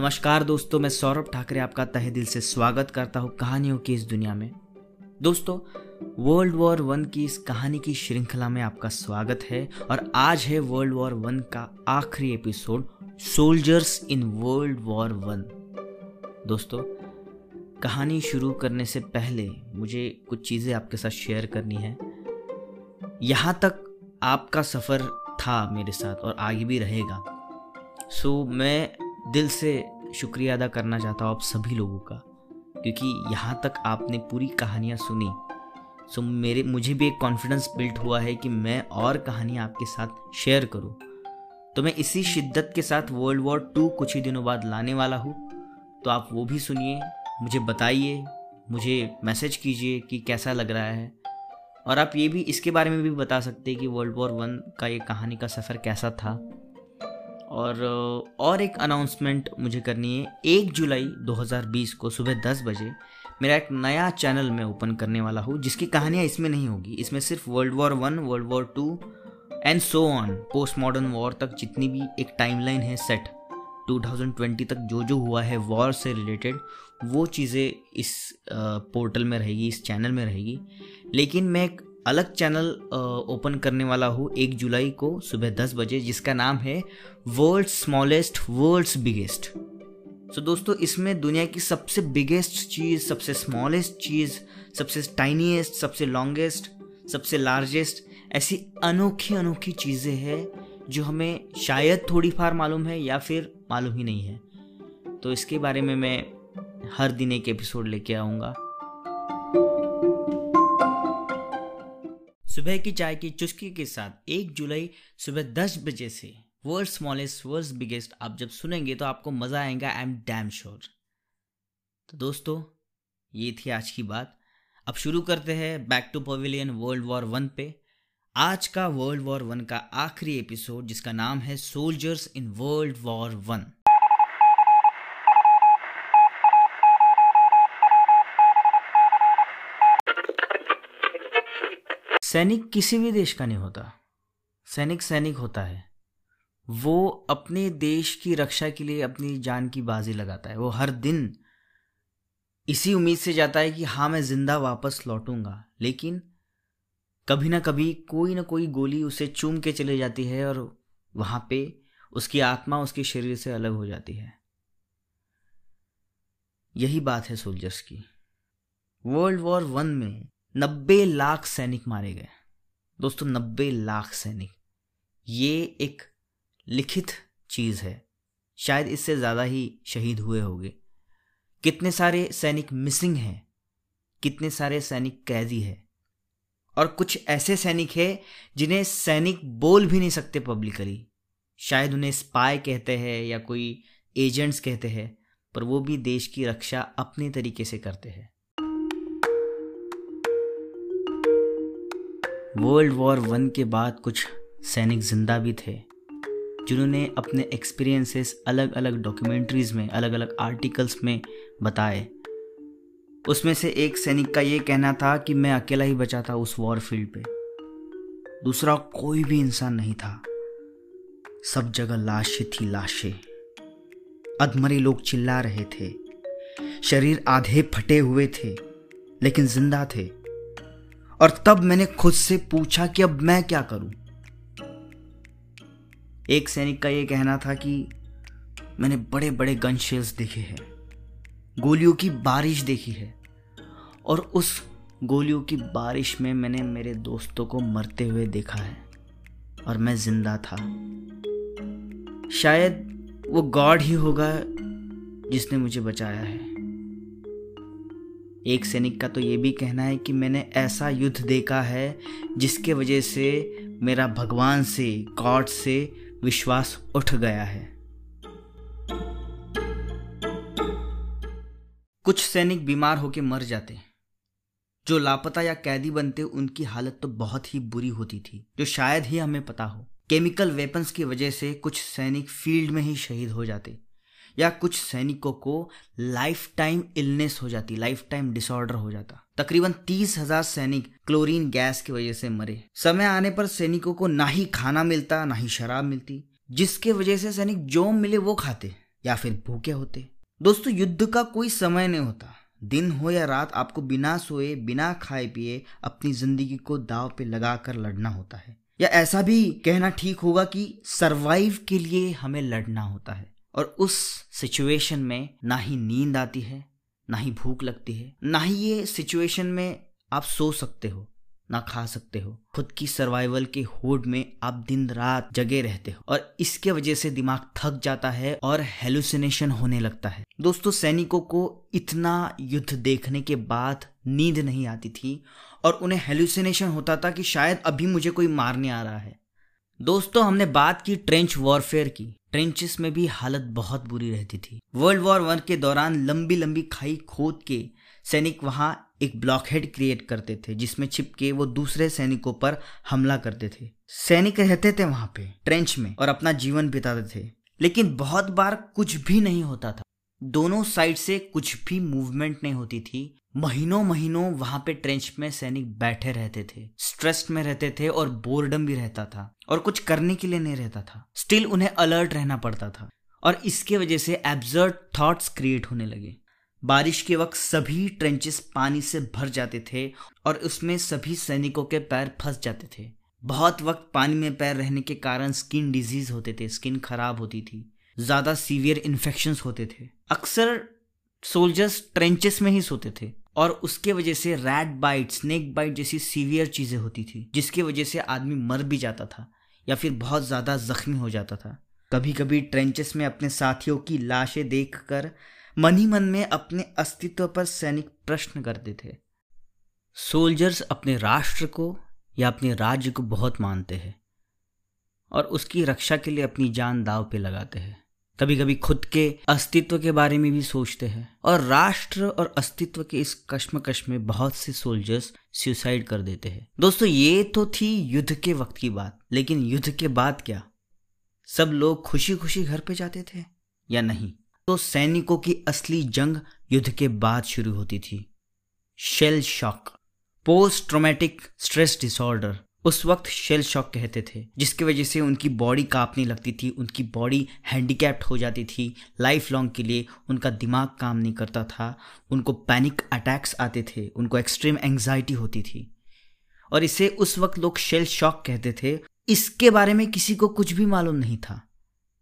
नमस्कार दोस्तों, मैं सौरभ ठाकरे आपका तहे दिल से स्वागत करता हूँ कहानियों की इस दुनिया में। दोस्तों वर्ल्ड वॉर वन की इस कहानी की श्रृंखला में आपका स्वागत है और आज है वर्ल्ड वॉर वन का आखिरी episode soldiers in world war one दोस्तों, कहानी शुरू करने से पहले मुझे कुछ चीज़ें आपके साथ शेयर करनी है। यहाँ तक आपका सफ़र था मेरे साथ और आगे भी रहेगा। सो मैं दिल से शुक्रिया अदा करना चाहता हूँ आप सभी लोगों का, क्योंकि यहाँ तक आपने पूरी कहानियाँ सुनी। सो मेरे, मुझे भी एक कॉन्फिडेंस बिल्ट हुआ है कि मैं और कहानियाँ आपके साथ शेयर करूँ। तो मैं इसी शिद्दत के साथ वर्ल्ड वॉर टू कुछ ही दिनों बाद लाने वाला हूँ। तो आप वो भी सुनिए, मुझे बताइए, मुझे मैसेज कीजिए कि कैसा लग रहा है। और आप ये भी, इसके बारे में भी बता सकते हैं कि वर्ल्ड वॉर वन का ये कहानी का सफ़र कैसा था। और और एक अनाउंसमेंट मुझे करनी है। एक जुलाई 2020 को सुबह 10 बजे मेरा एक नया चैनल मैं ओपन करने वाला हूँ, जिसकी कहानियाँ इसमें नहीं होगी। इसमें सिर्फ़ world war one world war two and so on post modern war तक जितनी भी एक टाइमलाइन है सेट 2020 तक जो जो हुआ है वॉर से रिलेटेड वो चीज़ें इस पोर्टल में रहेगी, इस चैनल में रहेगी। लेकिन मैं एक अलग चैनल ओपन करने वाला हूँ एक जुलाई को सुबह दस बजे, जिसका नाम है world smallest world's biggest so दोस्तों, इसमें दुनिया की सबसे बिगेस्ट चीज़, सबसे स्मॉलेस्ट चीज़, सबसे टाइनीएस्ट सबसे लॉन्गेस्ट सबसे लार्जेस्ट ऐसी अनोखी अनोखी चीज़ें हैं जो हमें शायद थोड़ी फार मालूम है या फिर मालूम ही नहीं है। तो इसके बारे में मैं हर दिन एक एपिसोड लेके आऊँगा। सुबह की चाय की चुस्की के साथ एक जुलाई सुबह दस बजे से वर्ल्ड स्मॉलेस्ट वर्ल्ड बिगेस्ट आप जब सुनेंगे तो आपको मज़ा आएगा आई एम डैम श्योर तो दोस्तों, ये थी आज की बात। अब शुरू करते हैं back to pavilion world war one पे। आज का वर्ल्ड वॉर वन का आखिरी एपिसोड जिसका नाम है soldiers in world war one सैनिक किसी भी देश का नहीं होता। सैनिक सैनिक होता है। वो अपने देश की रक्षा के लिए अपनी जान की बाजी लगाता है। वो हर दिन इसी उम्मीद से जाता है कि हाँ मैं ज़िंदा वापस लौटूँगा। लेकिन कभी ना कभी कोई ना कोई गोली उसे चूम के चले जाती है और वहाँ पे उसकी आत्मा उसके शरीर से अलग हो जाती है। यही बात है सोल्जर्स की। वर्ल्ड वॉर वन में नब्बे लाख सैनिक मारे गए। दोस्तों, नब्बे लाख सैनिक। ये एक लिखित चीज़ है। शायद इससे ज़्यादा ही शहीद हुए होंगे। कितने सारे सैनिक मिसिंग हैं, कितने सारे सैनिक कैदी है, और कुछ ऐसे सैनिक हैं जिन्हें सैनिक बोल भी नहीं सकते पब्लिकली शायद उन्हें स्पाई कहते हैं या कोई एजेंट्स कहते हैं, पर वो भी देश की रक्षा अपने तरीके से करते हैं। वर्ल्ड वॉर वन के बाद कुछ सैनिक ज़िंदा भी थे, जिन्होंने अपने एक्सपीरियंसेस अलग अलग डॉक्यूमेंट्रीज में अलग अलग आर्टिकल्स में बताए। उसमें से एक सैनिक का ये कहना था कि मैं अकेला ही बचा था उस वॉर फ़ील्ड पे। दूसरा कोई भी इंसान नहीं था। सब जगह लाशें थी लाशें। अधमरे लोग चिल्ला रहे थे। शरीर आधे फटे हुए थे, लेकिन ज़िंदा थे। और तब मैंने खुद से पूछा कि अब मैं क्या करूँ? एक सैनिक का यह कहना था कि मैंने बड़े बड़े गन शेल्स देखे हैं, गोलियों की बारिश देखी है और उस गोलियों की बारिश में मैंने मेरे दोस्तों को मरते हुए देखा है और मैं ज़िंदा था। शायद वो गॉड ही होगा जिसने मुझे बचाया है। एक सैनिक का तो ये भी कहना है कि मैंने ऐसा युद्ध देखा है जिसके वजह से मेरा भगवान से, गॉड से विश्वास उठ गया है। कुछ सैनिक बीमार होकर मर जाते जो लापता या कैदी बनते, उनकी हालत तो बहुत ही बुरी होती थी, जो शायद ही हमें पता हो। केमिकल वेपन्स की वजह से कुछ सैनिक फ़ील्ड में ही शहीद हो जाते। या कुछ सैनिकों को लाइफ टाइम इलनेस हो जाती लाइफ टाइम डिसऑर्डर हो जाता। तकरीबन तीस हज़ार सैनिक क्लोरीन गैस की वजह से मरे। समय आने पर सैनिकों को ना ही खाना मिलता, ना ही शराब मिलती, जिसके वजह से सैनिक जो मिले वो खाते, या फिर भूखे होते। दोस्तों, युद्ध का कोई समय नहीं होता। दिन हो या रात, आपको बिना सोए, बिना खाए पिए अपनी ज़िंदगी को दाव पे लगा कर लड़ना होता है। या ऐसा भी कहना ठीक होगा कि सरवाइव के लिए हमें लड़ना होता है। और उस सिचुएशन में ना ही नींद आती है, ना ही भूख लगती है, ना ही ये सिचुएशन में आप सो सकते हो, ना खा सकते हो। खुद की सर्वाइवल के होड में आप दिन रात जगे रहते हो और इसके वजह से दिमाग थक जाता है और हेलुसिनेशन होने लगता है। दोस्तों, सैनिकों को इतना युद्ध देखने के बाद नींद नहीं आती थी और उन्हें हेलुसिनेशन होता था कि शायद अभी मुझे कोई मारने आ रहा है। दोस्तों, हमने बात की ट्रेंच वॉरफेयर की। ट्रेंचेस में भी हालत बहुत बुरी रहती थी। वर्ल्ड वॉर वन के दौरान लंबी लंबी खाई खोद के सैनिक वहाँ एक ब्लॉकहेड क्रिएट करते थे, जिसमें छिप के वो दूसरे सैनिकों पर हमला करते थे। सैनिक रहते थे वहाँ पे ट्रेंच में, और अपना जीवन बिताते थे। लेकिन बहुत बार कुछ भी नहीं होता था। दोनों साइड से कुछ भी मूवमेंट नहीं होती थी। महीनों महीनों वहाँ पे ट्रेंच में सैनिक बैठे रहते थे। स्ट्रेस में रहते थे और बोर्डम भी रहता था। और कुछ करने के लिए नहीं रहता था। स्टिल उन्हें अलर्ट रहना पड़ता था। और इसके वजह से एब्जर्ड थॉट्स क्रिएट होने लगे। बारिश के वक्त सभी ट्रेंचेस पानी से भर जाते थे और उसमें सभी सैनिकों के पैर फंस जाते थे। बहुत वक्त पानी में पैर रहने के कारण स्किन डिज़ीज़ होते थे। स्किन खराब होती थी। ज़्यादा सीवियर इन्फेक्शन होते थे। अक्सर सोल्जर्स ट्रेंचेस में ही सोते थे और उसके वजह से रैट बाइट स्नेक बाइट जैसी सीवियर चीज़ें होती थी, जिसकी वजह से आदमी मर भी जाता था या फिर बहुत ज़्यादा जख्मी हो जाता था। कभी कभी ट्रेंचेस में अपने साथियों की लाशें देखकर मन ही मन में अपने अस्तित्व पर सैनिक प्रश्न करते थे। सोल्जर्स अपने राष्ट्र को या अपने राज्य को बहुत मानते हैं और उसकी रक्षा के लिए अपनी जान दाव पे लगाते हैं। कभी कभी खुद के अस्तित्व के बारे में भी सोचते हैं। और राष्ट्र और अस्तित्व के इस कश्मकश में बहुत से सोल्जर्स सुसाइड कर देते हैं। दोस्तों, ये तो थी युद्ध के वक्त की बात। लेकिन युद्ध के बाद क्या? सब लोग खुशी खुशी घर पे जाते थे या नहीं? तो सैनिकों की असली जंग युद्ध के बाद शुरू होती थी। Shell shock post traumatic stress disorder उस वक्त शेल शॉक कहते थे, जिसकी वजह से उनकी बॉडी कांपने लगती थी, उनकी बॉडी हैंडीकैप्ड हो जाती थी लाइफ लॉन्ग के लिए उनका दिमाग काम नहीं करता था, उनको पैनिक अटैक्स आते थे, उनको एक्सट्रीम एंग्जाइटी होती थी। और इसे उस वक्त लोग शेल शॉक कहते थे, इसके बारे में किसी को कुछ भी मालूम नहीं था।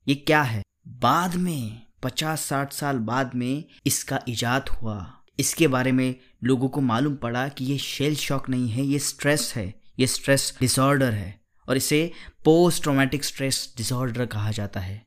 ये क्या है? बाद में, पचास साठ साल बाद में इसका इजाद हुआ। इसके बारे में लोगों को मालूम पड़ा कि ये शेल शॉक नहीं है, ये स्ट्रेस है। ये स्ट्रेस डिसऑर्डर है और इसे पोस्ट ट्रोमेटिक स्ट्रेस डिसऑर्डर कहा जाता है।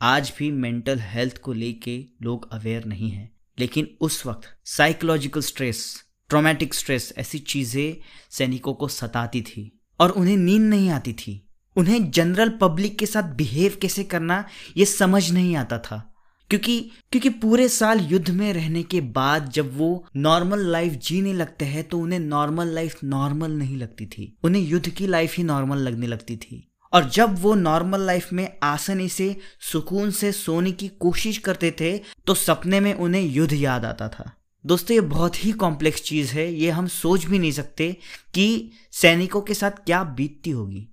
आज भी मेंटल हेल्थ को लेके लोग अवेयर नहीं हैं, लेकिन उस वक्त साइकोलॉजिकल स्ट्रेस ट्रोमेटिक स्ट्रेस ऐसी चीज़ें सैनिकों को सताती थी और उन्हें नींद नहीं आती थी। उन्हें जनरल पब्लिक के साथ बिहेव कैसे करना, ये समझ नहीं आता था। क्योंकि क्योंकि पूरे साल युद्ध में रहने के बाद जब वो नॉर्मल लाइफ जीने लगते हैं तो उन्हें नॉर्मल लाइफ नॉर्मल नहीं लगती थी। उन्हें युद्ध की लाइफ ही नॉर्मल लगने लगती थी। और जब वो नॉर्मल लाइफ में आसानी से, सुकून से सोने की कोशिश करते थे तो सपने में उन्हें युद्ध याद आता था। दोस्तों, ये बहुत ही कॉम्प्लेक्स चीज़ है। ये हम सोच भी नहीं सकते कि सैनिकों के साथ क्या बीतती होगी।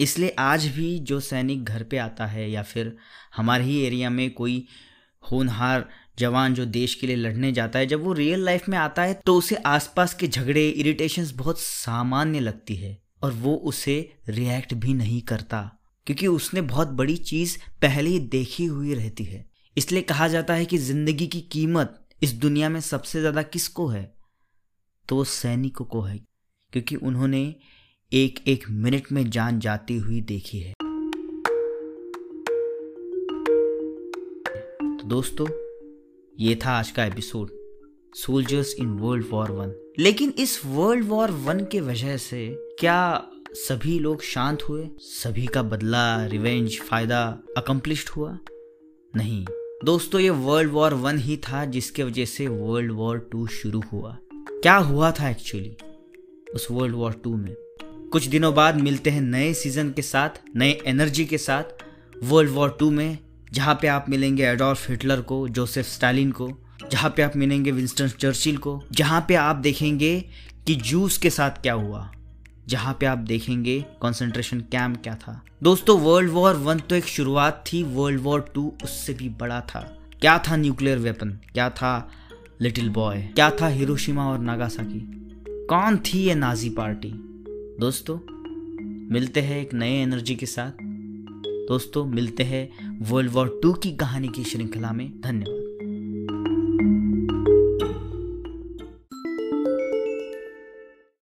इसलिए आज भी जो सैनिक घर पे आता है या फिर हमारे ही एरिया में कोई होनहार जवान जो देश के लिए लड़ने जाता है, जब वो रियल लाइफ में आता है तो उसे आसपास के झगड़े इरिटेशंस बहुत सामान्य लगती है और वो उसे रिएक्ट भी नहीं करता, क्योंकि उसने बहुत बड़ी चीज़ पहले ही देखी हुई रहती है। इसलिए कहा जाता है कि ज़िंदगी की कीमत इस दुनिया में सबसे ज़्यादा किसको है? तो वो सैनिकों को है, क्योंकि उन्होंने एक एक मिनट में जान जाती हुई देखी है। दोस्तों, ये था आज का episode soldiers in world war one लेकिन इस वर्ल्ड वॉर वन के वजह से क्या सभी लोग शांत हुए? सभी का बदला रिवेंज फ़ायदा अकम्प्लिश्ड हुआ? नहीं। दोस्तों, ये वर्ल्ड वॉर वन ही था जिसके वजह से वर्ल्ड वॉर टू शुरू हुआ। क्या हुआ था एक्चुअली उस वर्ल्ड वॉर टू में? कुछ दिनों बाद मिलते हैं नए सीज़न के साथ, नए एनर्जी के साथ वर्ल्ड वॉर टू में जहाँ पे आप मिलेंगे एडोल्फ हिटलर को, जोसेफ स्टालिन को, जहाँ पे आप मिलेंगे विंस्टन चर्चिल को, जहाँ पे आप देखेंगे कि जूस के साथ क्या हुआ, जहाँ पे आप देखेंगे कंसंट्रेशन कैंप क्या था। दोस्तों वर्ल्ड वॉर वन तो एक शुरुआत थी वर्ल्ड वॉर टू उससे भी बड़ा था। क्या था न्यूक्लियर वेपन क्या था लिटिल बॉय क्या था हिरोशिमा और नागासाकी कौन थी ये नाजी पार्टी दोस्तों, मिलते हैं एक नए एनर्जी के साथ। दोस्तों मिलते हैं वर्ल्ड वॉर टू की कहानी की श्रृंखला में। धन्यवाद।